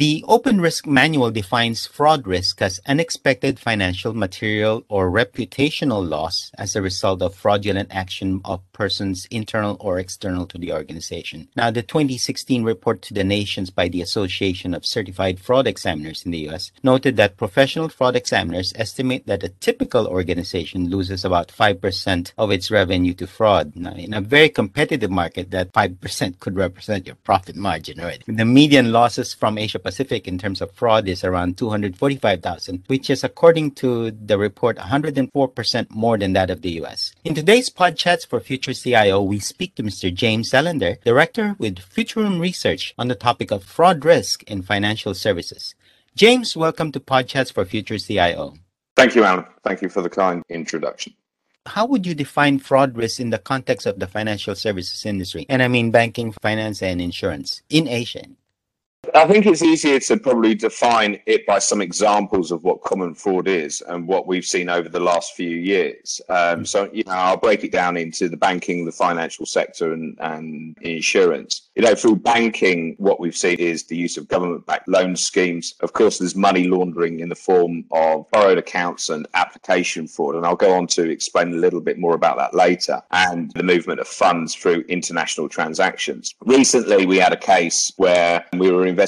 The Open Risk Manual defines fraud risk as unexpected financial, material, or reputational loss as a result of fraudulent action of persons internal or external to the organization. Now, the 2016 report to the nations by the Association of Certified Fraud Examiners in the US noted that professional fraud examiners estimate that a typical organization loses about 5% of its revenue to fraud. Now, in a very competitive market, that 5% could represent your profit margin, right? The median losses from Asia Pacific in terms of fraud is around 245,000, which is according to the report 104% more than that of the US. In today's Podchats for Future CIO, we speak to Mr. James Ellender, Director with Futurum Research on the topic of fraud risk in financial services. James, welcome to Podchats for Future CIO. Thank you, Alan. Thank you for the kind introduction. How would you define fraud risk in the context of the financial services industry? And I mean banking, finance, and insurance in Asia. I think it's easier to probably define it by some examples of what common fraud is and what we've seen over the last few years. Um, so, you know, I'll break it down into the banking, the financial sector, and, and insurance. You know, through banking, what we've seen is the use of government backed loan schemes. Of course, there's money laundering in the form of borrowed accounts and application fraud. And I'll go on to explain a little bit more about that later. And the movement of funds through international transactions. Recently, we had a case where we were investigating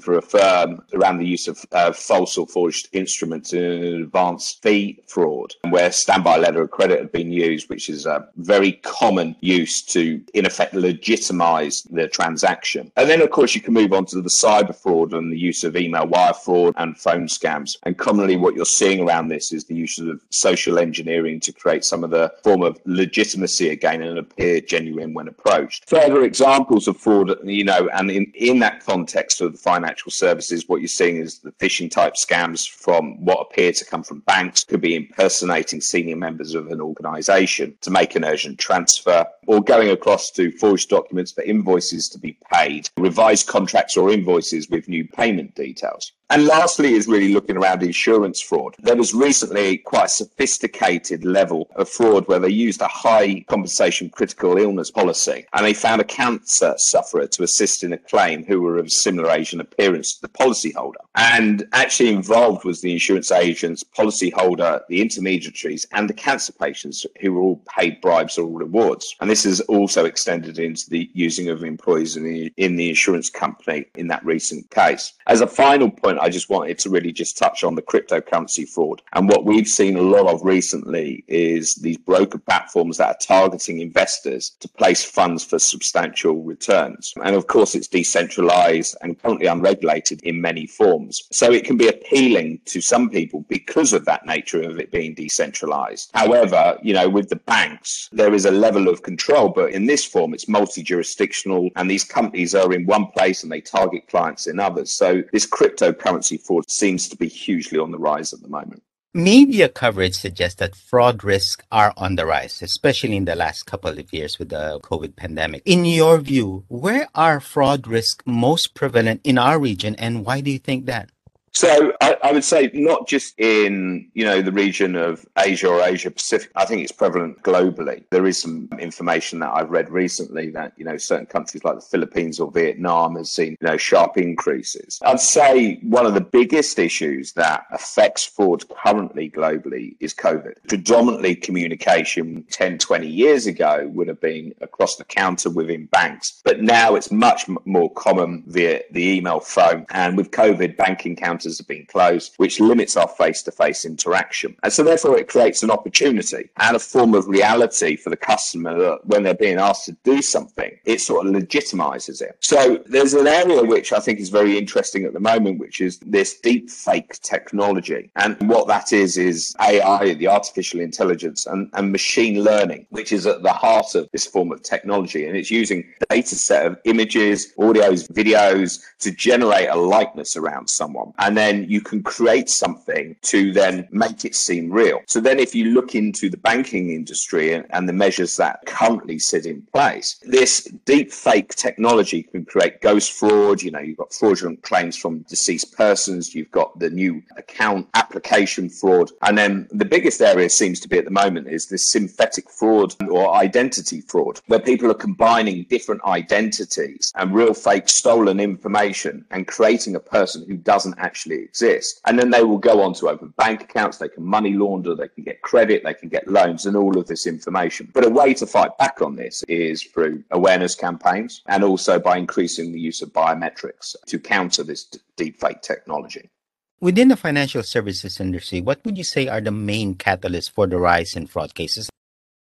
for a firm around the use of uh, false or forged instruments in advance fee fraud, where standby letter of credit had been used, which is a very common use to, in effect, legitimize the transaction. And then, of course, you can move on to the cyber fraud and the use of email wire fraud and phone scams. And commonly, what you're seeing around this is the use of social engineering to create some of the form of legitimacy again and appear genuine when approached. Further examples of fraud, you know, and in, in that context, context of the financial services, what you're seeing is the phishing type scams from what appear to come from banks, could be impersonating senior members of an organization to make an urgent transfer, or going across to forged documents for invoices to be paid, revised contracts or invoices with new payment details. And lastly, is really looking around insurance fraud. There was recently quite a sophisticated level of fraud where they used a high compensation critical illness policy and they found a cancer sufferer to assist in a claim who were of similar age and appearance to the policyholder. And actually involved was the insurance agents, policyholder, the intermediaries, and the cancer patients who were all paid bribes or rewards. And this is also extended into the using of employees in the, in the insurance company in that recent case. As a final point, I just wanted to really just touch on the cryptocurrency fraud. And what we've seen a lot of recently is these broker platforms that are targeting investors to place funds for substantial returns. And of course, it's decentralized and currently unregulated in many forms. So it can be appealing to some people because of that nature of it being decentralized. However, you know, with the banks, there is a level of control, but in this form, it's multi jurisdictional and these companies are in one place and they target clients in others. So this cryptocurrency currency fraud seems to be hugely on the rise at the moment. Media coverage suggests that fraud risks are on the rise, especially in the last couple of years with the COVID pandemic. In your view, where are fraud risks most prevalent in our region and why do you think that? So I, I, would say not just in you know the region of Asia or Asia Pacific. I think it's prevalent globally. There is some information that I've read recently that you know certain countries like the Philippines or Vietnam has seen you know sharp increases. I'd say one of the biggest issues that affects fraud currently globally is COVID. Predominantly communication 10, 20 years ago would have been across the counter within banks, but now it's much more common via the email phone. And with COVID, banking counters centres have been closed, which limits our face to face interaction. And so, therefore, it creates an opportunity and a form of reality for the customer that when they're being asked to do something, it sort of legitimizes it. So, there's an area which I think is very interesting at the moment, which is this deep fake technology. And what that is, is AI, the artificial intelligence, and, and machine learning, which is at the heart of this form of technology. And it's using data set of images, audios, videos to generate a likeness around someone. And then you can create something to then make it seem real. So then if you look into the banking industry and, and the measures that currently sit in place, this deep fake technology can create ghost fraud. You know, you've got fraudulent claims from deceased persons, you've got the new account application fraud. And then the biggest area seems to be at the moment is this synthetic fraud or identity fraud, where people are combining different identities and real fake stolen information and creating a person who doesn't actually exist. And then they will go on to open bank accounts, they can money launder, they can get credit, they can get loans, and all of this information. But a way to fight back on this is through awareness campaigns and also by increasing the use of biometrics to counter this deepfake technology. Within the financial services industry, what would you say are the main catalysts for the rise in fraud cases?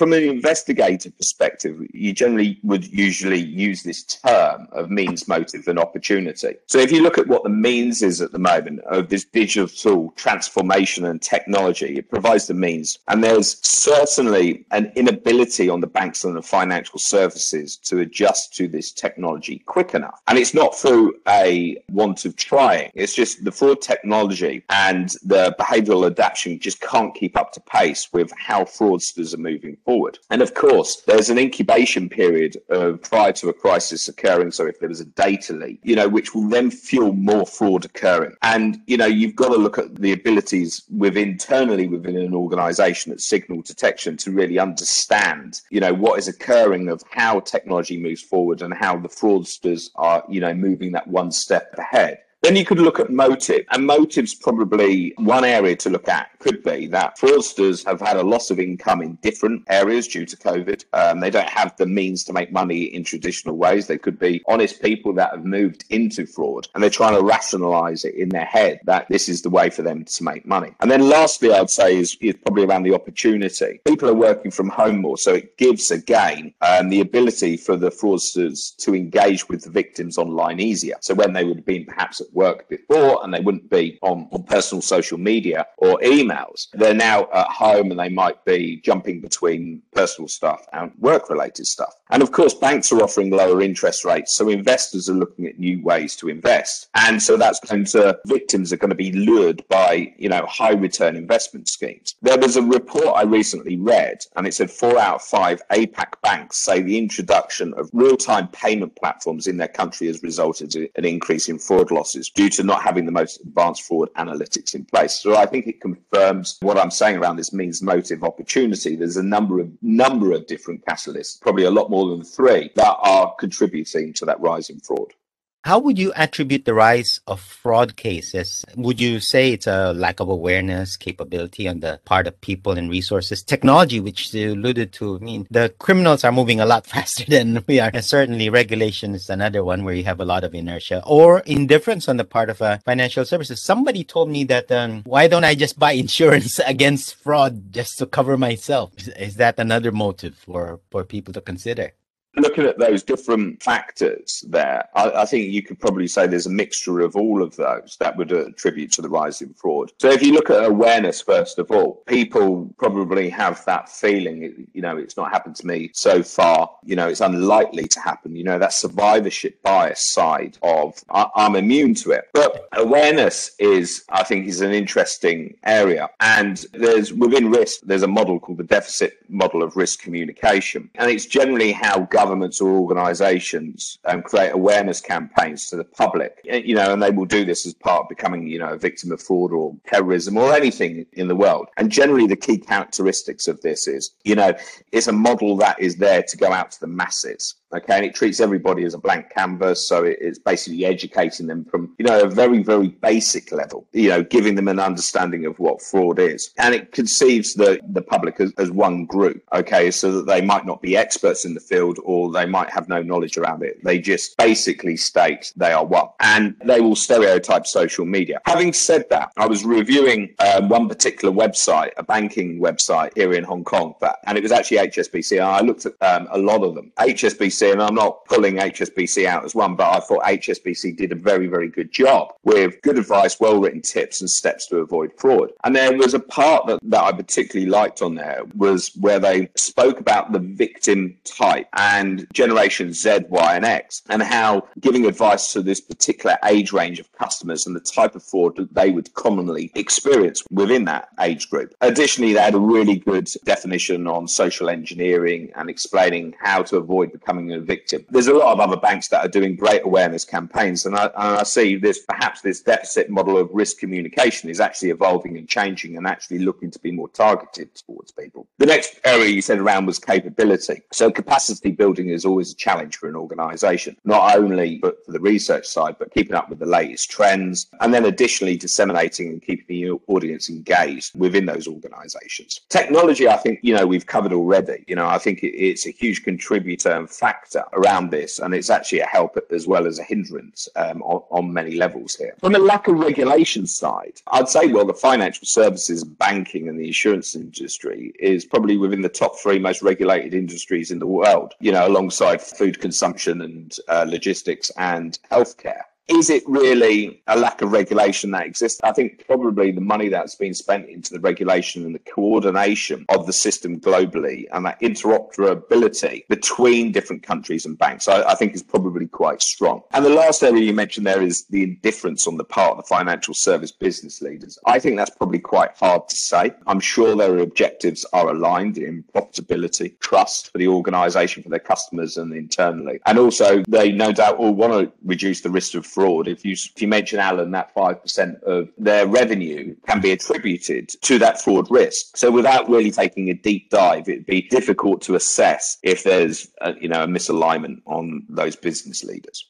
From an investigator perspective, you generally would usually use this term of means, motive, and opportunity. So, if you look at what the means is at the moment of this digital transformation and technology, it provides the means. And there's certainly an inability on the banks and the financial services to adjust to this technology quick enough. And it's not through a want of trying, it's just the fraud technology and the behavioral adaptation just can't keep up to pace with how fraudsters are moving forward forward. And of course, there's an incubation period of prior to a crisis occurring. So if there was a data leak, you know, which will then fuel more fraud occurring. And, you know, you've got to look at the abilities with internally within an organization at signal detection to really understand, you know, what is occurring of how technology moves forward and how the fraudsters are, you know, moving that one step ahead. Then you could look at motive, and motive's probably one area to look at. Could be that fraudsters have had a loss of income in different areas due to COVID. Um, they don't have the means to make money in traditional ways. They could be honest people that have moved into fraud, and they're trying to rationalize it in their head that this is the way for them to make money. And then lastly, I'd say is, is probably around the opportunity. People are working from home more, so it gives again um, the ability for the fraudsters to engage with the victims online easier. So when they would have been perhaps at work before and they wouldn't be on, on personal social media or emails. They're now at home and they might be jumping between personal stuff and work related stuff. And of course, banks are offering lower interest rates. So investors are looking at new ways to invest. And so that's going to, victims are going to be lured by, you know, high return investment schemes. There was a report I recently read and it said four out of five APAC banks say the introduction of real time payment platforms in their country has resulted in an increase in fraud losses due to not having the most advanced fraud analytics in place. So I think it confirms what I'm saying around this means motive opportunity. There's a number of number of different catalysts, probably a lot more than three that are contributing to that rise in fraud. How would you attribute the rise of fraud cases? Would you say it's a lack of awareness, capability on the part of people and resources, technology, which you alluded to? I mean, the criminals are moving a lot faster than we are. And certainly regulation is another one where you have a lot of inertia or indifference on the part of uh, financial services. Somebody told me that, um, why don't I just buy insurance against fraud just to cover myself? Is, is that another motive for, for people to consider? Looking at those different factors there, I, I, think you could probably say there's a mixture of all of those that would attribute to the rise in fraud. So if you look at awareness, first of all, people probably have that feeling, you know, it's not happened to me so far, you know, it's unlikely to happen, you know, that survivorship bias side of I, I'm immune to it. But awareness is, I think, is an interesting area. And there's within risk, there's a model called the deficit model of risk communication. And it's generally how governments or organisations um, create awareness campaigns to the public, you know, and they will do this as part of becoming, you know, a victim of fraud or terrorism or anything in the world. And generally, the key characteristics of this is, you know, it's a model that is there to go out to the masses. Okay, and it treats everybody as a blank canvas, so it's basically educating them from you know a very very basic level, you know, giving them an understanding of what fraud is, and it conceives the the public as, as one group. Okay, so that they might not be experts in the field or they might have no knowledge around it. They just basically state they are one, and they will stereotype social media. Having said that, I was reviewing um, one particular website, a banking website here in Hong Kong, and it was actually HSBC. And I looked at um, a lot of them. HSBC And I'm not pulling HSBC out as one, but I thought HSBC did a very, very good job with good advice, well written tips, and steps to avoid fraud. And there was a part that, that I particularly liked on there was where they spoke about the victim type and generation Z, Y, and X, and how giving advice to this particular age range of customers and the type of fraud that they would commonly experience within that age group. Additionally, they had a really good definition on social engineering and explaining how to avoid becoming a victim. There's a lot of other banks that are doing great awareness campaigns, and I, and I see this perhaps this deficit model of risk communication is actually evolving and changing and actually looking to be more targeted towards people. The next area you said around was capability. So capacity building is always a challenge for an organization, not only but for the research side, but keeping up with the latest trends, and then additionally disseminating and keeping the audience engaged within those organizations. Technology, I think, you know, we've covered already. You know, I think it's a huge contributor and factor around this, and it's actually a help as well as a hindrance um, on, on many levels here. From a lack of regulation side, I'd say, well, the financial services, banking, and the insurance industry is probably within the top three most regulated industries in the world, you know, alongside food consumption and uh, logistics and healthcare is it really a lack of regulation that exists? I think probably the money that's been spent into the regulation and the coordination of the system globally and that interoperability between different countries and banks, I, I, think is probably quite strong. And the last area you mentioned there is the indifference on the part of the financial service business leaders. I think that's probably quite hard to say. I'm sure their objectives are aligned in profitability, trust for the organisation, for their customers and internally. And also they no doubt all want to reduce the risk of fraud fraud. If you if you mention Alan, that five percent of their revenue can be attributed to that fraud risk. So without really taking a deep dive, it'd be difficult to assess if there's a, you know a misalignment on those business leaders.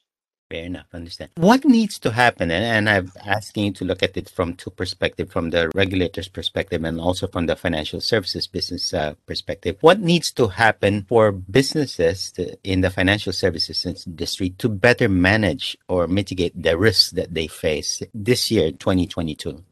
Fair enough. Understand. What needs to happen? And, and I'm asking you to look at it from two perspectives, from the regulator's perspective and also from the financial services business uh, perspective. What needs to happen for businesses to, in the financial services industry to better manage or mitigate the risks that they face this year, 2022?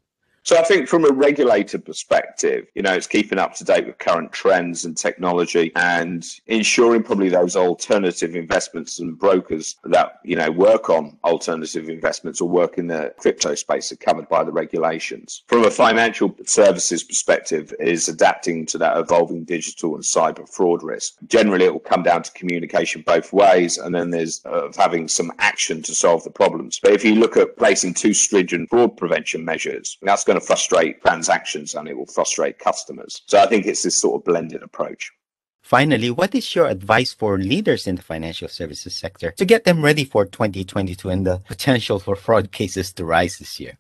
So I think from a regulator perspective, you know, it's keeping up to date with current trends and technology and ensuring probably those alternative investments and brokers that, you know, work on alternative investments or work in the crypto space are covered by the regulations. From a financial services perspective is adapting to that evolving digital and cyber fraud risk. Generally, it will come down to communication both ways and then there's having some action to solve the problems. But if you look at placing too stringent fraud prevention measures, that's going to frustrate transactions and it will frustrate customers. So I think it's this sort of blended approach. Finally, what is your advice for leaders in the financial services sector to get them ready for 2022 and the potential for fraud cases to rise this year?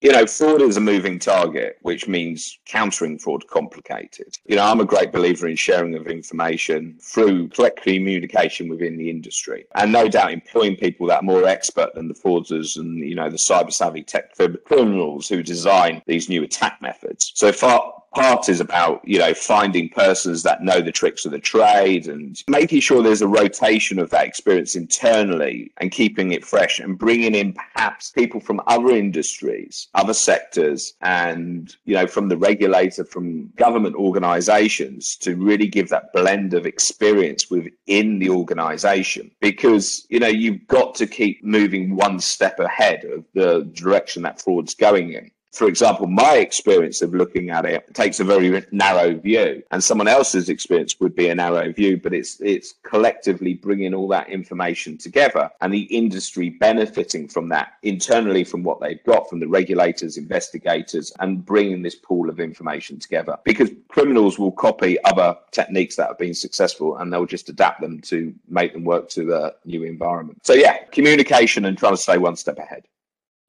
You know, fraud is a moving target, which means countering fraud complicated. You know, I'm a great believer in sharing of information through correct communication within the industry, and no doubt employing people that are more expert than the fraudsters and you know the cyber savvy tech criminals who design these new attack methods. So far, part is about you know finding persons that know the tricks of the trade and making sure there's a rotation of that experience internally and keeping it fresh and bringing in perhaps people from other industries other sectors and you know from the regulator from government organizations to really give that blend of experience within the organization. Because you know you've got to keep moving one step ahead of the direction that fraud's going in for example, my experience of looking at it takes a very narrow view, and someone else's experience would be a narrow view, but it's it's collectively bringing all that information together, and the industry benefiting from that internally from what they've got from the regulators, investigators, and bringing this pool of information together. Because criminals will copy other techniques that have been successful, and they'll just adapt them to make them work to the new environment. So yeah, communication and trying to stay one step ahead.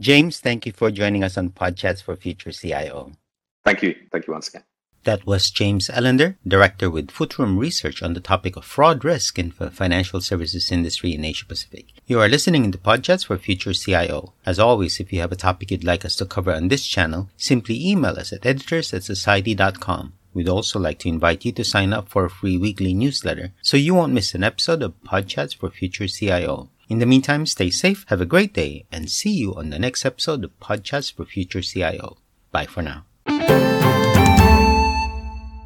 James, thank you for joining us on Podchats for Future CIO. Thank you. Thank you once again. That was James Ellender, Director with Futurum Research on the topic of fraud risk in the financial services industry in Asia Pacific. You are listening to Podchats for Future CIO. As always, if you have a topic you'd like us to cover on this channel, simply email us at editors at society.com. We'd also like to invite you to sign up for a free weekly newsletter so you won't miss an episode of Podchats for Future CIO. In the meantime, stay safe, have a great day, and see you on the next episode of Podchats for Future CIO. Bye for now.